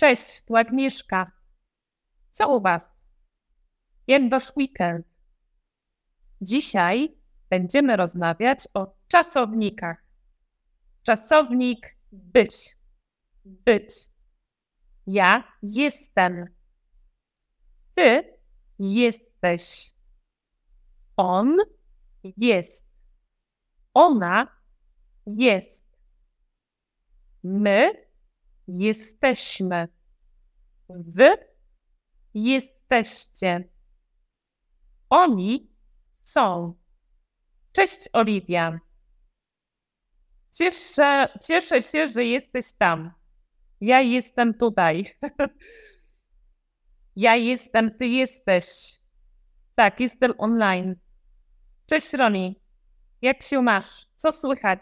Cześć, tu Agnieszka. Co u Was? Jak Wasz weekend? Dzisiaj będziemy rozmawiać o czasownikach. Czasownik być. Być. Ja jestem. Ty jesteś. On jest. Ona jest. My jesteśmy. Wy jesteście. Oni są. Cześć, Oliwia. Cieszę, cieszę się, że jesteś tam. Ja jestem tutaj. ja jestem, ty jesteś. Tak, jestem online. Cześć, Roni. Jak się masz? Co słychać?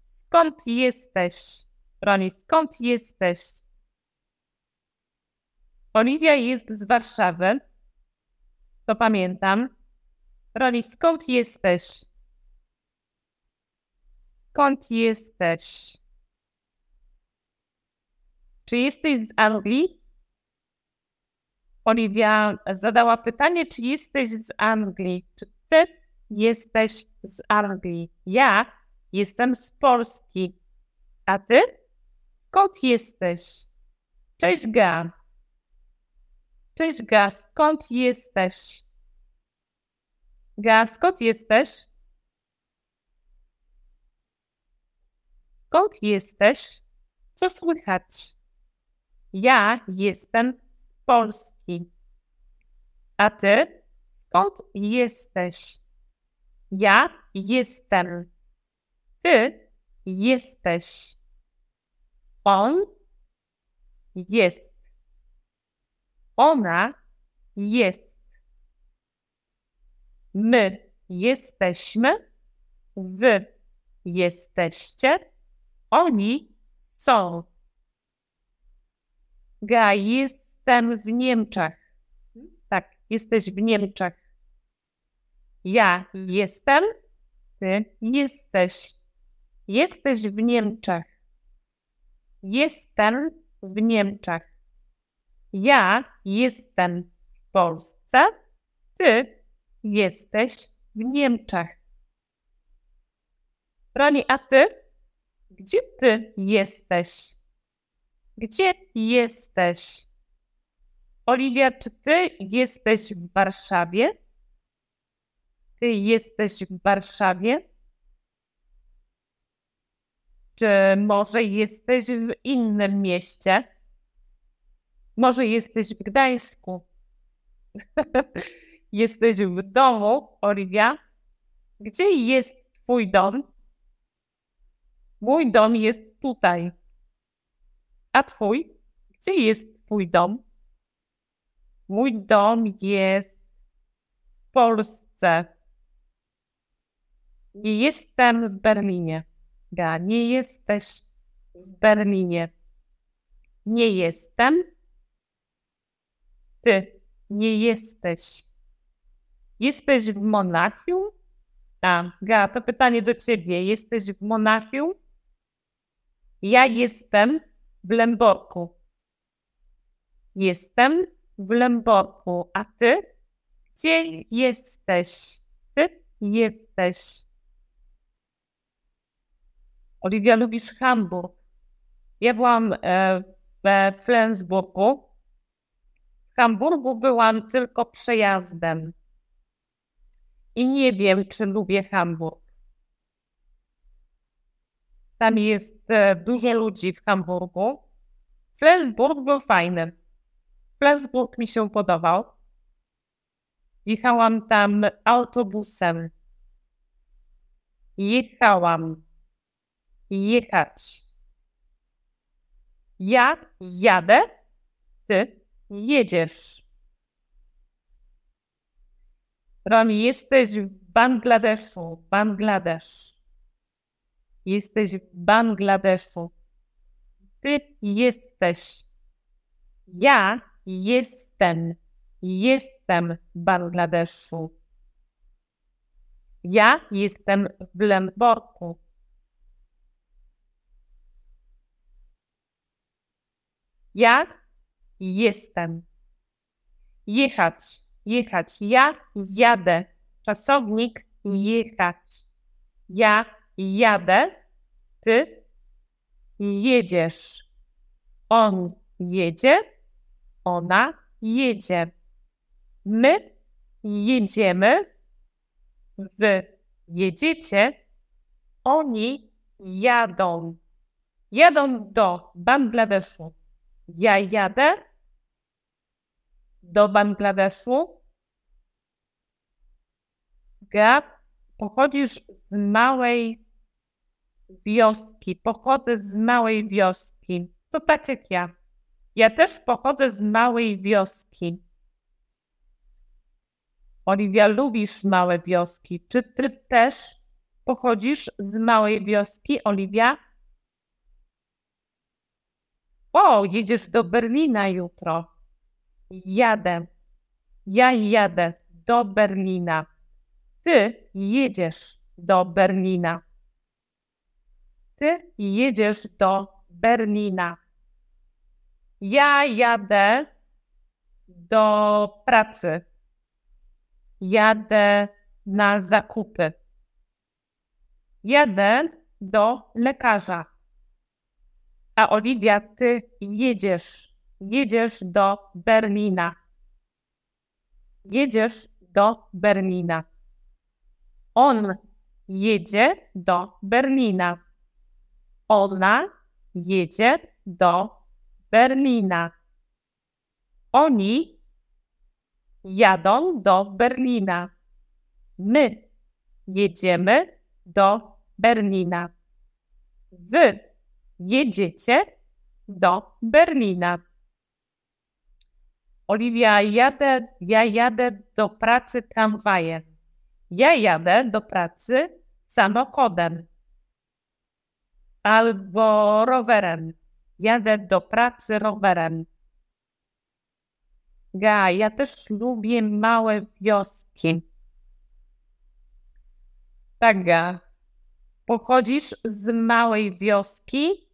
Skąd jesteś? Roni, skąd jesteś? Oliwia jest z Warszawy. To pamiętam. Roni, skąd jesteś? Skąd jesteś? Czy jesteś z Anglii? Oliwia zadała pytanie, czy jesteś z Anglii? Czy ty jesteś z Anglii? Ja jestem z Polski. A ty? Skąd jesteś? Cześć Ga. Cześć Ga, skąd jesteś? Ga, skąd jesteś? Skąd jesteś? Co słychać? Ja jestem z Polski. A ty? Skąd jesteś? Ja jestem. Ty jesteś. On jest. Ona jest. My jesteśmy. Wy jesteście. Oni są. Ga, jestem w Niemczech. Tak, jesteś w Niemczech. Ja jestem. Ty jesteś. Jesteś w Niemczech. Jestem w Niemczech. Ja jestem w Polsce. Ty jesteś w Niemczech. Roni, a ty? Gdzie ty jesteś? Gdzie jesteś? Oliwia, czy ty jesteś w Warszawie? Ty jesteś w Warszawie? Czy może jesteś w innym mieście? Może jesteś w Gdańsku? jesteś w domu, Oliwia? Gdzie jest Twój dom? Mój dom jest tutaj. A Twój? Gdzie jest Twój dom? Mój dom jest w Polsce. Nie jestem w Berlinie. Nie jesteś w Berlinie. Nie jestem. Ty nie jesteś. Jesteś w Monachium? A, Ga, to pytanie do ciebie. Jesteś w Monachium? Ja jestem w Lęborku. Jestem w Lęborku. A ty? Gdzie jesteś? Ty jesteś. Oliwia, lubisz Hamburg. Ja byłam e, we Flensburgu. W Hamburgu byłam tylko przejazdem. I nie wiem, czy lubię Hamburg. Tam jest e, dużo ludzi w Hamburgu. Flensburg był fajny. Flensburg mi się podobał. Jechałam tam autobusem. Jechałam jechać. Ja jadę, ty jedziesz. Romi, jesteś w Bangladeszu. Bangladesz. Jesteś w Bangladeszu. Ty jesteś. Ja jestem. Jestem w Bangladeszu. Ja jestem w Lemborku. Ja jestem. Jechać, jechać. Ja jadę. Czasownik jechać. Ja jadę. Ty jedziesz. On jedzie. Ona jedzie. My jedziemy. Wy jedziecie. Oni jadą. Jadą do Bangladeszu. Ja jadę do Bangladeszu. Gab, pochodzisz z małej wioski. Pochodzę z małej wioski. To tak jak ja. Ja też pochodzę z małej wioski. Oliwia, lubisz małe wioski. Czy ty też pochodzisz z małej wioski, Oliwia? O, jedziesz do Berlina jutro. Jadę. Ja jadę do Berlina. Ty jedziesz do Berlina. Ty jedziesz do Berlina. Ja jadę do pracy. Jadę na zakupy. Jadę do lekarza. A Oliwia, ty jedziesz. Jedziesz do Berlina. Jedziesz do Berlina. On jedzie do Berlina. Ona jedzie do Berlina. Oni jadą do Berlina. My jedziemy do Berlina. Wy jedziecie do Berlina. Oliwia, jadę, ja jadę do pracy tramwajem. Ja jadę do pracy samochodem albo rowerem. Jadę do pracy rowerem. Ga, ja też lubię małe wioski. Tak, Ga. Pochodzisz z małej wioski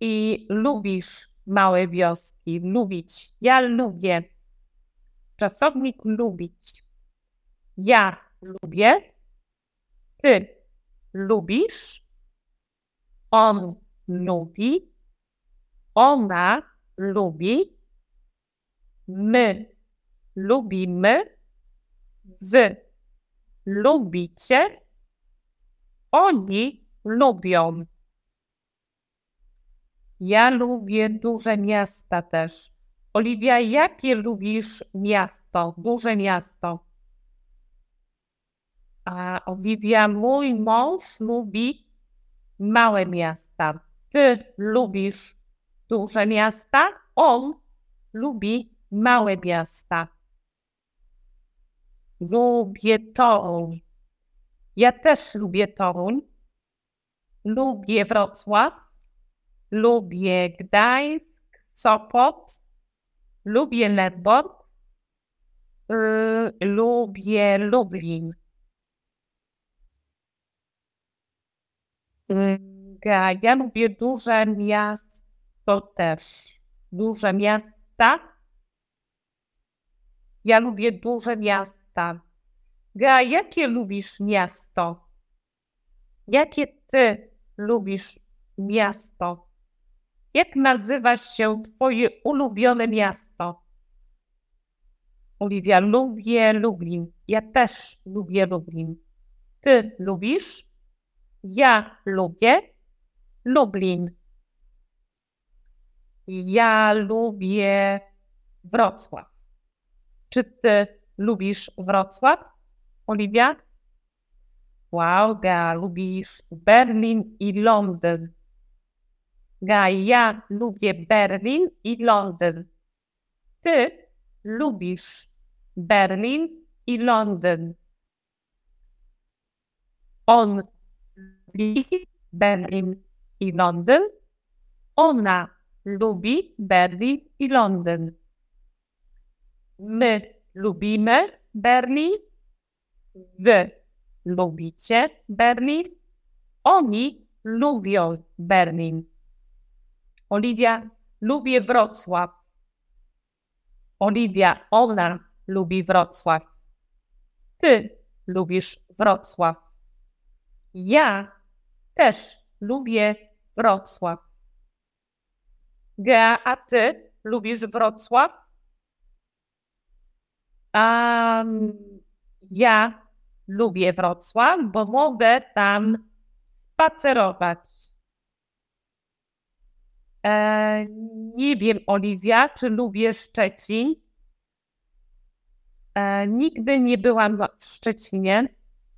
i lubisz małe wioski. Lubić. Ja lubię. Czasownik lubić. Ja lubię. Ty lubisz. On lubi. Ona lubi. My lubimy. Wy lubicie. Oni lubią. Ja lubię duże miasta też. Oliwia, jakie lubisz miasto? Duże miasto. A Oliwia, mój mąż lubi małe miasta. Ty lubisz duże miasta? On lubi małe miasta. Lubię Toruń. Ja też lubię Toruń. Lubię Wrocław. Lubię Gdańsk, Sopot. Lubię Lemborg. Yy, lubię Lublin. Yy, ja lubię duże miasto też. Duże miasta. Ja lubię duże miasta. Ga, jakie lubisz miasto? Jakie ty lubisz miasto? Jak nazywa się twoje ulubione miasto? Oliwia, lubię Lublin. Ja też lubię Lublin. Ty lubisz? Ja lubię Lublin. Ja lubię Wrocław. Czy ty lubisz Wrocław, Oliwia? Wow, Ga, lubisz Berlin i Londyn. Ja lubię Berlin i Londyn. Ty lubisz Berlin i Londyn. On lubi Berlin i Londyn. Ona lubi Berlin i Londyn. My lubimy Berlin. Wy lubicie Berlin. Oni lubią Berlin. Oliwia, lubię Wrocław. Oliwia, ona lubi Wrocław. Ty lubisz Wrocław. Ja też lubię Wrocław. Gea, a ty lubisz Wrocław? Um, ja lubię Wrocław, bo mogę tam spacerować. E, nie wiem, Oliwia, czy lubię Szczecin. E, nigdy nie byłam w Szczecinie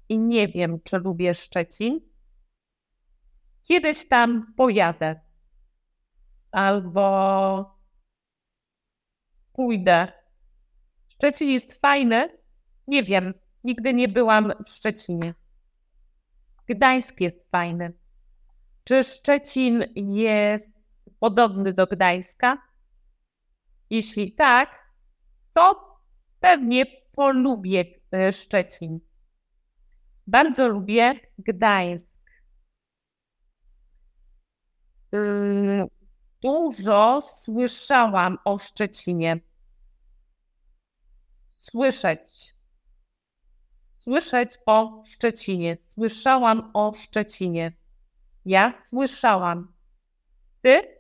i nie wiem, czy lubię Szczecin. Kiedyś tam pojadę albo pójdę. Szczecin jest fajny. Nie wiem, nigdy nie byłam w Szczecinie. Gdańsk jest fajny. Czy Szczecin jest podobny do Gdańska? Jeśli tak, to pewnie polubię e, Szczecin. Bardzo lubię Gdańsk. Yy, dużo słyszałam o Szczecinie. Słyszeć. Słyszeć o Szczecinie. Słyszałam o Szczecinie. Ja słyszałam. Ty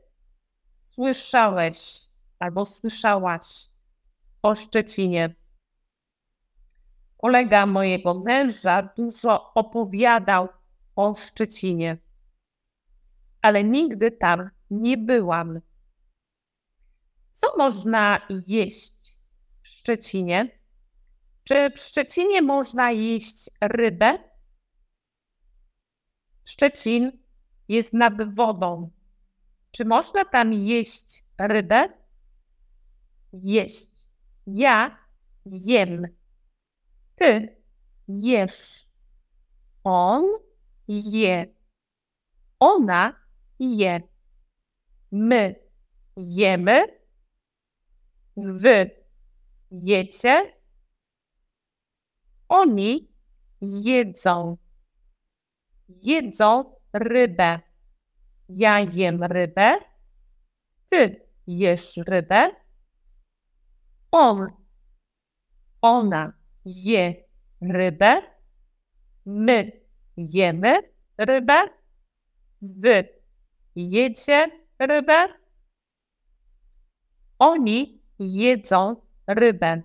słyszałeś albo słyszałaś o Szczecinie. Kolega mojego męża dużo opowiadał o Szczecinie, ale nigdy tam nie byłam. Co można jeść w Szczecinie? Czy w Szczecinie można jeść rybę? Szczecin jest nad wodą. Czy można tam jeść rybę? Jeść. Ja jem. Ty jesz. On je. Ona je. My jemy. Wy jecie. Oni jedzą. Jedzą rybę. Ja jem rybę. Ty jesz rybę. On, ona je rybę. My jemy rybę. Wy jecie rybę. Oni jedzą rybę.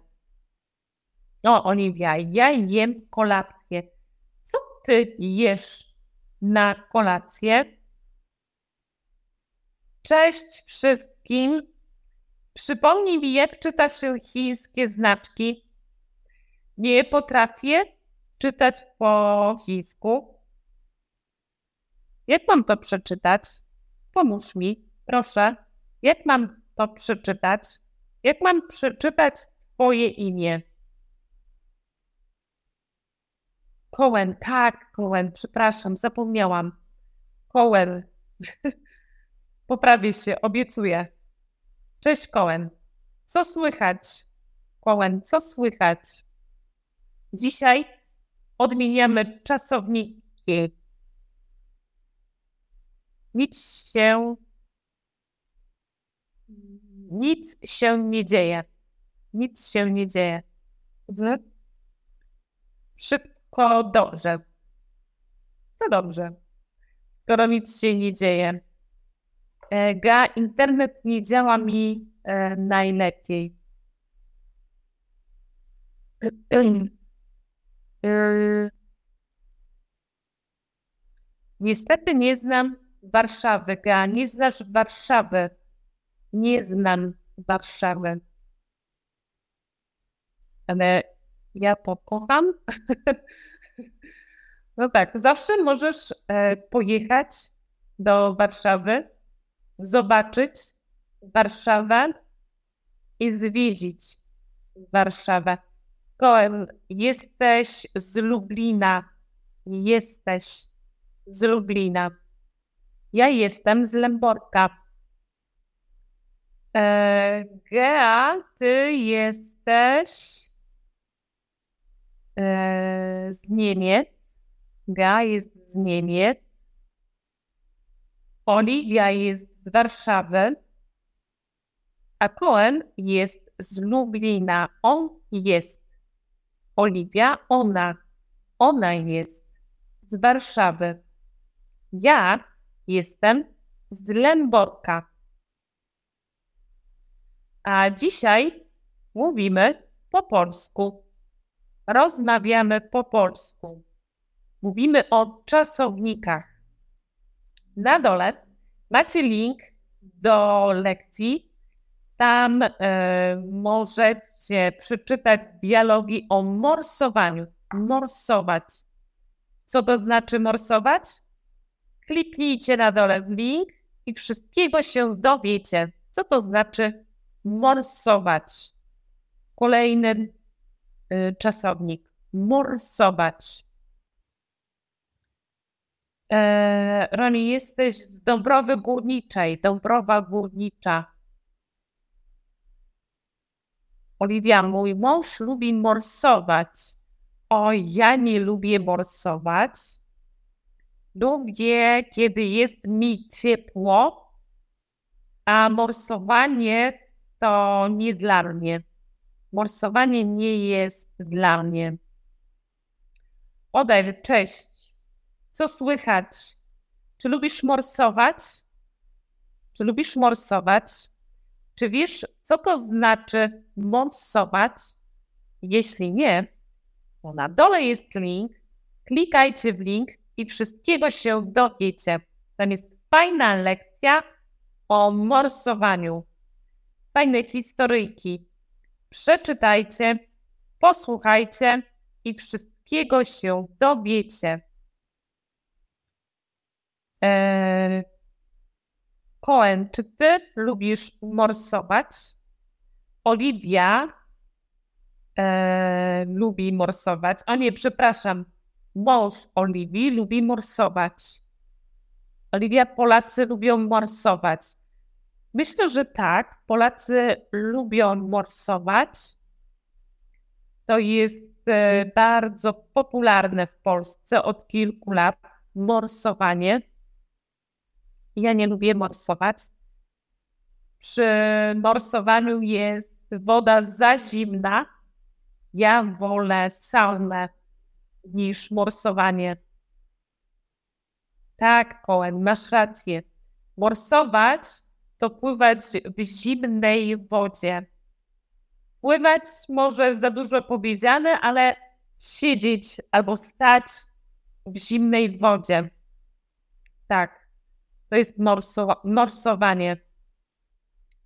O, Oliwia, ja jem kolację. Co ty jesz na kolację? Cześć wszystkim. Przypomnij mi, jak czyta się chińskie znaczki. Nie potrafię czytać po chińsku. Jak mam to przeczytać? Pomóż mi, proszę. Jak mam to przeczytać? Jak mam przeczytać Twoje imię? Cohen, tak, Cohen, przepraszam, zapomniałam. Cohen. Poprawię się, obiecuję. Cześć, Cohen. Co słychać? Cohen, co słychać? Dzisiaj odmieniamy czasowniki. Nic się nic się nie dzieje. Nic się nie dzieje. Wszystko wszystko dobrze. To dobrze. Skoro nic się nie dzieje. E, ga, internet nie działa mi e, najlepiej. E, niestety nie znam Warszawy. Ga, nie znasz Warszawy. Nie znam Warszawy. Ale ja to kocham. No tak, zawsze możesz pojechać do Warszawy, zobaczyć Warszawę i zwiedzić Warszawę. Koen, jesteś z Lublina. Jesteś z Lublina. Ja jestem z Lęborka. E, Gea, ty jesteś E, z Niemiec. Ga jest z Niemiec. Oliwia jest z Warszawy. A Cohen jest z Lublina. On jest. Oliwia, ona. Ona jest z Warszawy. Ja jestem z Lęborka. A dzisiaj mówimy po polsku. Rozmawiamy po polsku. Mówimy o czasownikach. Na dole macie link do lekcji. Tam e, możecie przeczytać dialogi o morsowaniu. Morsować. Co to znaczy morsować? Kliknijcie na dole w link i wszystkiego się dowiecie, co to znaczy morsować. Kolejny y, czasownik. Morsować. E, Roni, jesteś z Dąbrowy Górniczej. Dąbrowa Górnicza. Oliwia, mój mąż lubi morsować. O, ja nie lubię morsować. Lubię, kiedy jest mi ciepło, a morsowanie to nie dla mnie. Morsowanie nie jest dla mnie. Odej, cześć. Co słychać? Czy lubisz morsować? Czy lubisz morsować? Czy wiesz, co to znaczy morsować? Jeśli nie, to na dole jest link. Klikajcie w link i wszystkiego się dowiecie. Tam jest fajna lekcja o morsowaniu. Fajne historyjki. Przeczytajcie, posłuchajcie i wszystkiego się dowiecie. Eee, Cohen, czy ty lubisz morsować? Oliwia e, lubi morsować. O nie, przepraszam. Mąż Oliwii lubi morsować. Oliwia, Polacy lubią morsować. Myślę, że tak. Polacy lubią morsować. To jest e, bardzo popularne w Polsce od kilku lat. Morsowanie. Ja nie lubię morsować. Przy morsowaniu jest woda za zimna. Ja wolę saunę niż morsowanie. Tak, Cohen, masz rację. Morsować to pływać w zimnej wodzie. Pływać może za dużo powiedziane, ale siedzieć albo stać w zimnej wodzie. Tak, to jest morso morsowanie.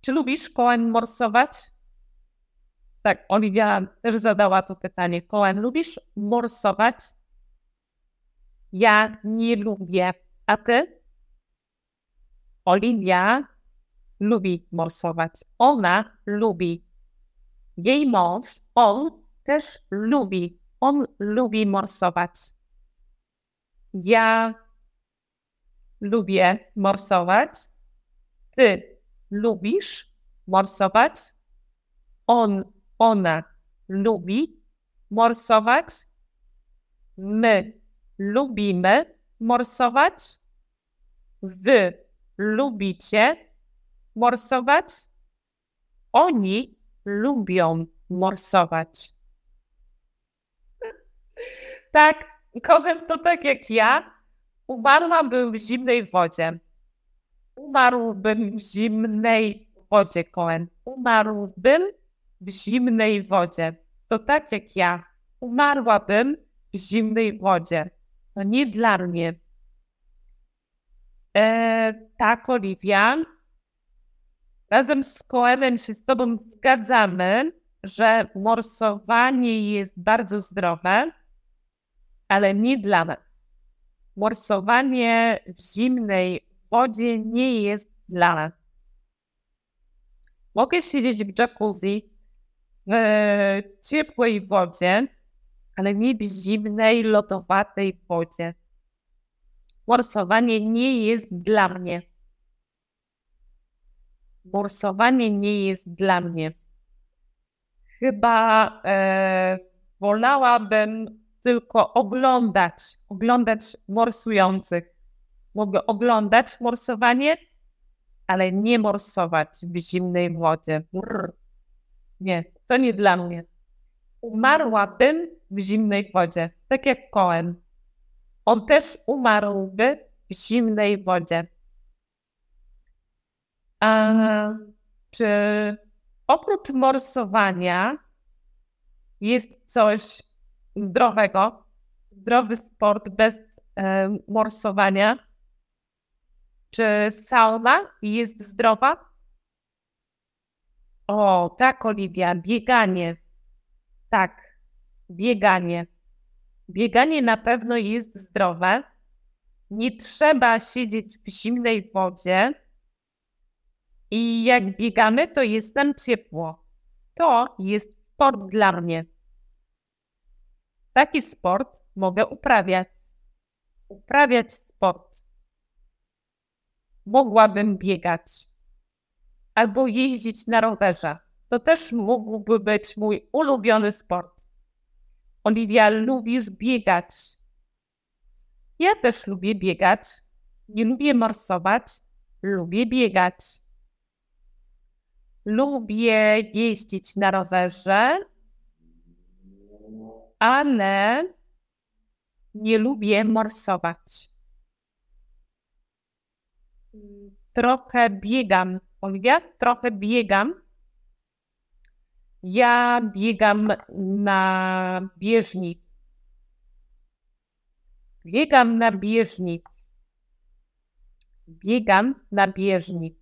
Czy lubisz Cohen morsować? Tak, Oliwia też zadała to pytanie. Cohen, lubisz morsować? Ja nie lubię. A ty? Oliwia lubi morsować. Ona lubi. Jej mąż, on też lubi. On lubi morsować. Ja lubię morsować. Ty lubisz morsować. On, ona lubi morsować. My lubimy morsować. Wy lubicie morsować? Oni lubią morsować. Tak, kocham to tak jak ja. Umarłabym w zimnej wodzie. Umarłbym w zimnej wodzie, Cohen. Umarłbym w zimnej wodzie. To tak jak ja. Umarłabym w zimnej wodzie. To nie dla mnie. E, tak, Oliwia. Razem z Koelem się z Tobą zgadzamy, że morsowanie jest bardzo zdrowe, ale nie dla nas. Morsowanie w zimnej wodzie nie jest dla nas. Mogę siedzieć w jacuzzi w ciepłej wodzie, ale nie w zimnej, lodowatej wodzie. Morsowanie nie jest dla mnie. Morsowanie nie jest dla mnie. Chyba e, wolałabym tylko oglądać, oglądać morsujących. Mogę oglądać morsowanie, ale nie morsować w zimnej wodzie. Nie, to nie dla mnie. Umarłabym w zimnej wodzie, tak jak Cohen. On też umarłby w zimnej wodzie. A czy oprócz morsowania jest coś zdrowego, zdrowy sport bez e, morsowania? Czy sauna jest zdrowa? O, tak, Oliwia, bieganie. Tak, bieganie. Bieganie na pewno jest zdrowe. Nie trzeba siedzieć w zimnej wodzie. I jak biegamy, to jest nam ciepło. To jest sport dla mnie. Taki sport mogę uprawiać. Uprawiać sport. Mogłabym biegać albo jeździć na rowerze. To też mógłby być mój ulubiony sport. Oliwia, lubisz biegać. Ja też lubię biegać. Nie lubię morsować, lubię biegać. Lubię jeździć na rowerze, ale nie lubię morsować. Trochę biegam. Oliwia, trochę biegam. Ja biegam na bieżni. Biegam na bieżni. Biegam na bieżni.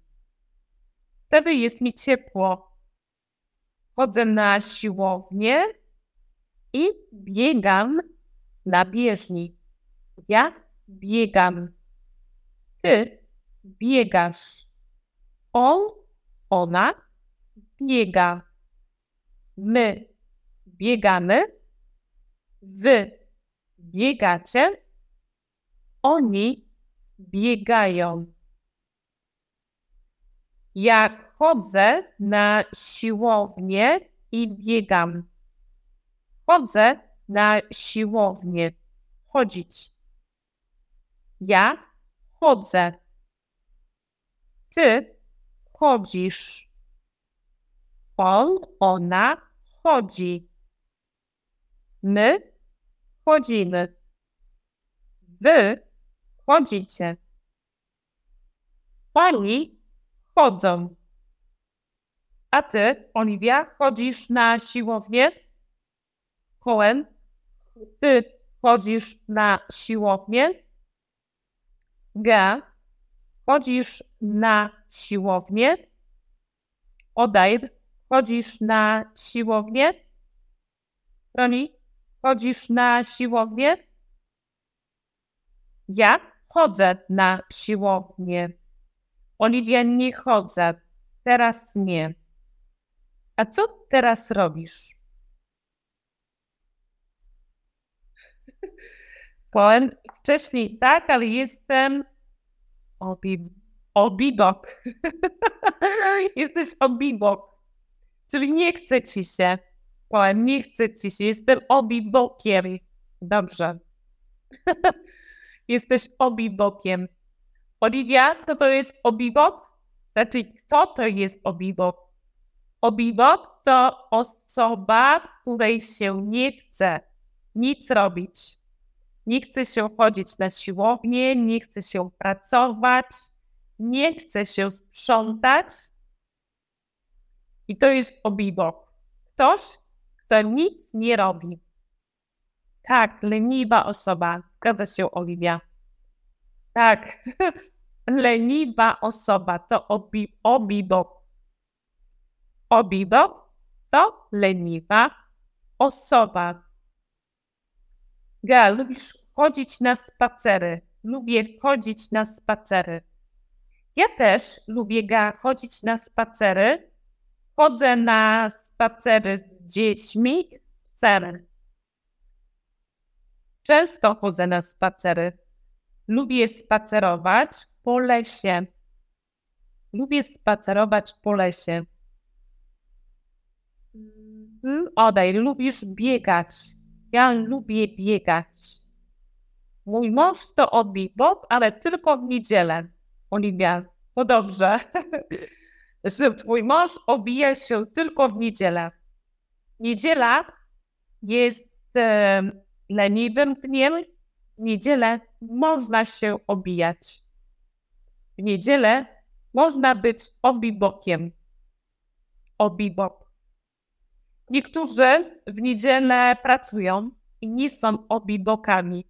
Wtedy jest mi ciepło. Chodzę na siłownię i biegam na bieżni. Ja biegam. Ty biegasz. On, ona biega. My biegamy. Wy biegacie. Oni biegają. Ja chodzę na siłownię i biegam. Chodzę na siłownię. Chodzić. Ja chodzę. Ty chodzisz. On, ona chodzi. My chodzimy. Wy chodzicie. Oni chodzą. A ty, Oliwia, chodzisz na siłownię? Cohen, ty chodzisz na siłownię? G, chodzisz na siłownię? Odair, chodzisz na siłownię? Roni, chodzisz na siłownię? Ja chodzę na siłownię. Oliwia, nie chodzę. Teraz nie. A co teraz robisz? Powiem wcześniej tak, ale jestem obi, obibok. Jesteś obibok. Czyli nie chce ci się. Powiem, nie chce ci się. Jestem obibokiem. Dobrze. Jesteś obibokiem. Oliwia, co to jest obibok? Znaczy, kto to jest obibok? Obibok to osoba, której się nie chce nic robić. Nie chce się chodzić na siłownię, nie chce się pracować, nie chce się sprzątać. I to jest obibok. Ktoś, kto nic nie robi. Tak, leniwa osoba. Zgadza się, Oliwia. Tak, leniwa osoba to obi, obibok. Obibok to leniwa osoba. Ga, lubisz chodzić na spacery. Lubię chodzić na spacery. Ja też lubię chodzić na spacery. Chodzę na spacery z dziećmi, z psem. Często chodzę na spacery. Lubię spacerować po lesie. Lubię spacerować po lesie. Mm, Odej, lubisz biegać. Ja lubię biegać. Mój mąż to odbij bok, ale tylko w niedzielę. Oliwia, To dobrze, że twój mąż obija się tylko w niedzielę. Niedziela jest e, leniwym dniem. W niedzielę można się obijać. W niedzielę można być obibokiem. Obibok. Niektórzy w niedzielę pracują i nie są obibokami.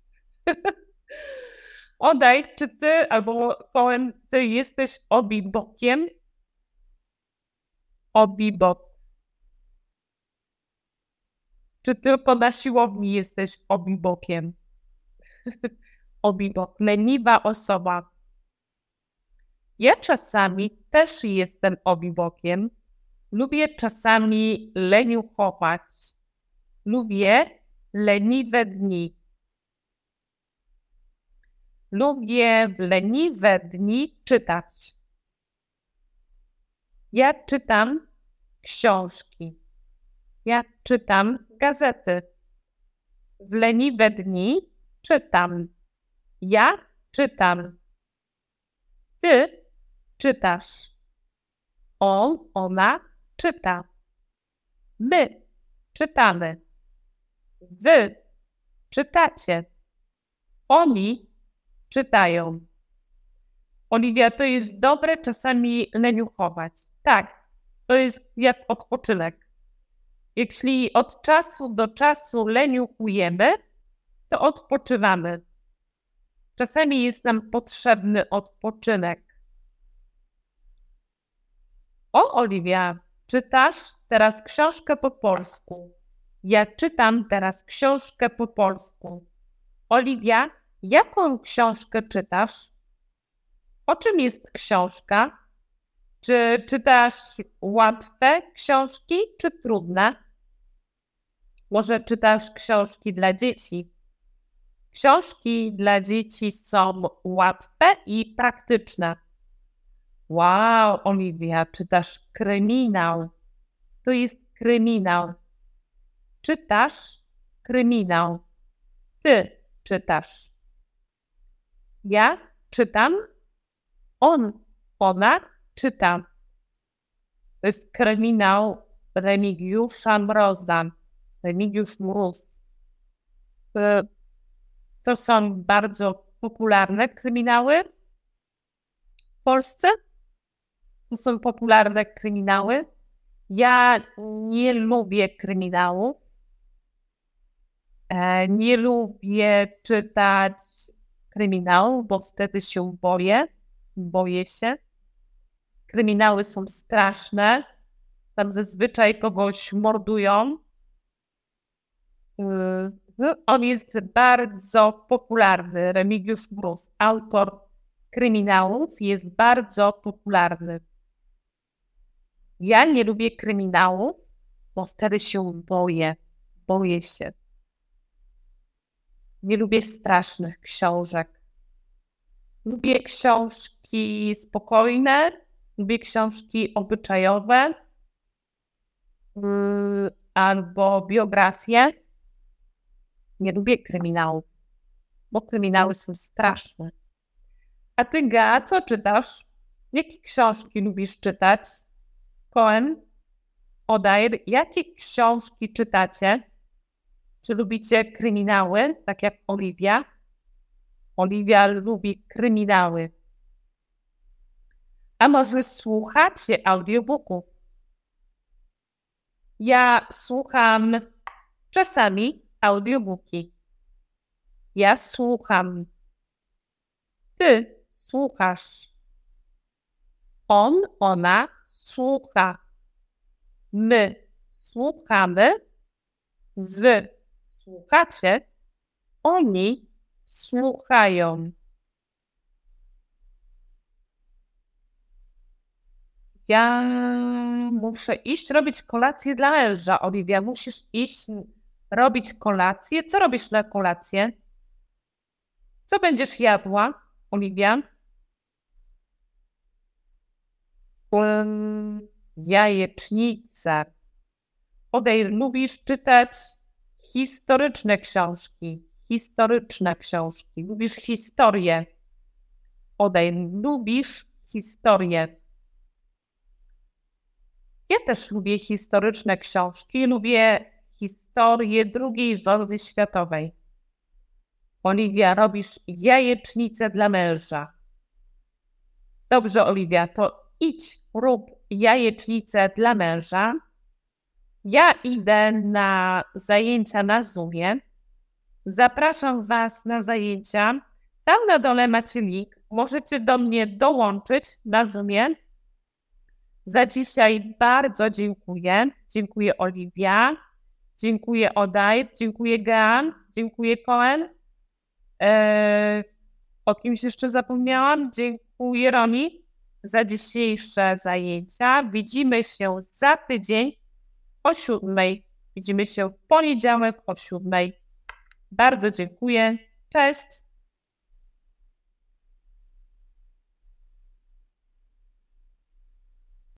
Odaj, czy ty albo Kołem, ty jesteś obibokiem? Obibok. Czy tylko na siłowni jesteś obibokiem? Obibok, leniwa osoba. Ja czasami też jestem obibokiem. Lubię czasami leniuchować. Lubię leniwe dni. Lubię w leniwe dni czytać. Ja czytam książki. Ja czytam gazety. W leniwe dni czytam. Ja czytam. Ty czytasz. On, ona czyta. My czytamy. Wy czytacie. Oni czytają. Oliwia, to jest dobre czasami leniuchować. Tak, to jest jak odpoczynek. Jeśli od czasu do czasu leniuchujemy, to odpoczywamy. Czasami jest nam potrzebny odpoczynek. O, Oliwia, czytasz teraz książkę po polsku. Ja czytam teraz książkę po polsku. Oliwia, jaką książkę czytasz? O czym jest książka? Czy czytasz łatwe książki, czy trudne? Może czytasz książki dla dzieci? Książki dla dzieci są łatwe i praktyczne. Wow, Oliwia, czytasz kryminał. To jest kryminał. Czytasz kryminał. Ty czytasz. Ja czytam. On, ona czyta. To jest kryminał Remigiusza Mroza. Remigiusz Mróz. To są bardzo popularne kryminały w Polsce. To są popularne kryminały. Ja nie lubię kryminałów. E, nie lubię czytać kryminałów, bo wtedy się boję. Boję się. Kryminały są straszne. Tam zazwyczaj kogoś mordują. Y, no, on jest bardzo popularny. Remigiusz Mróz, autor kryminałów, jest bardzo popularny. Ja nie lubię kryminałów, bo wtedy się boję. Boję się. Nie lubię strasznych książek. Lubię książki spokojne, lubię książki obyczajowe yy, albo biografie. Nie lubię kryminałów, bo kryminały są straszne. A ty, Ga, co czytasz? Jakie książki lubisz czytać? Cohen, Odair, jakie książki czytacie? Czy lubicie kryminały, tak jak Oliwia? Oliwia lubi kryminały. A może słuchacie audiobooków? Ja słucham czasami audiobooki. Ja słucham. Ty słuchasz. On, ona słucha. My słuchamy. Wy słuchacie. Oni słuchają. Ja muszę iść robić kolację dla Elża. Oliwia, musisz iść robić kolację. Co robisz na kolację? Co będziesz jadła, Oliwia? jajecznicę. Odej, lubisz czytać historyczne książki. Historyczne książki. Lubisz historię. Odej, lubisz historię. Ja też lubię historyczne książki, lubię historię II wojny światowej. Oliwia, robisz jajecznicę dla męża. Dobrze, Oliwia, to idź, rób jajecznicę dla męża. Ja idę na zajęcia na Zoomie. Zapraszam Was na zajęcia. Tam na dole macie link. Możecie do mnie dołączyć na Zoomie. Za dzisiaj bardzo dziękuję. Dziękuję Oliwia, dziękuję Odaj, dziękuję Gean, dziękuję Cohen. Eee, o kimś jeszcze zapomniałam. Dziękuję Romi za dzisiejsze zajęcia. Widzimy się za tydzień o siódmej. Widzimy się w poniedziałek o siódmej. Bardzo dziękuję. Cześć.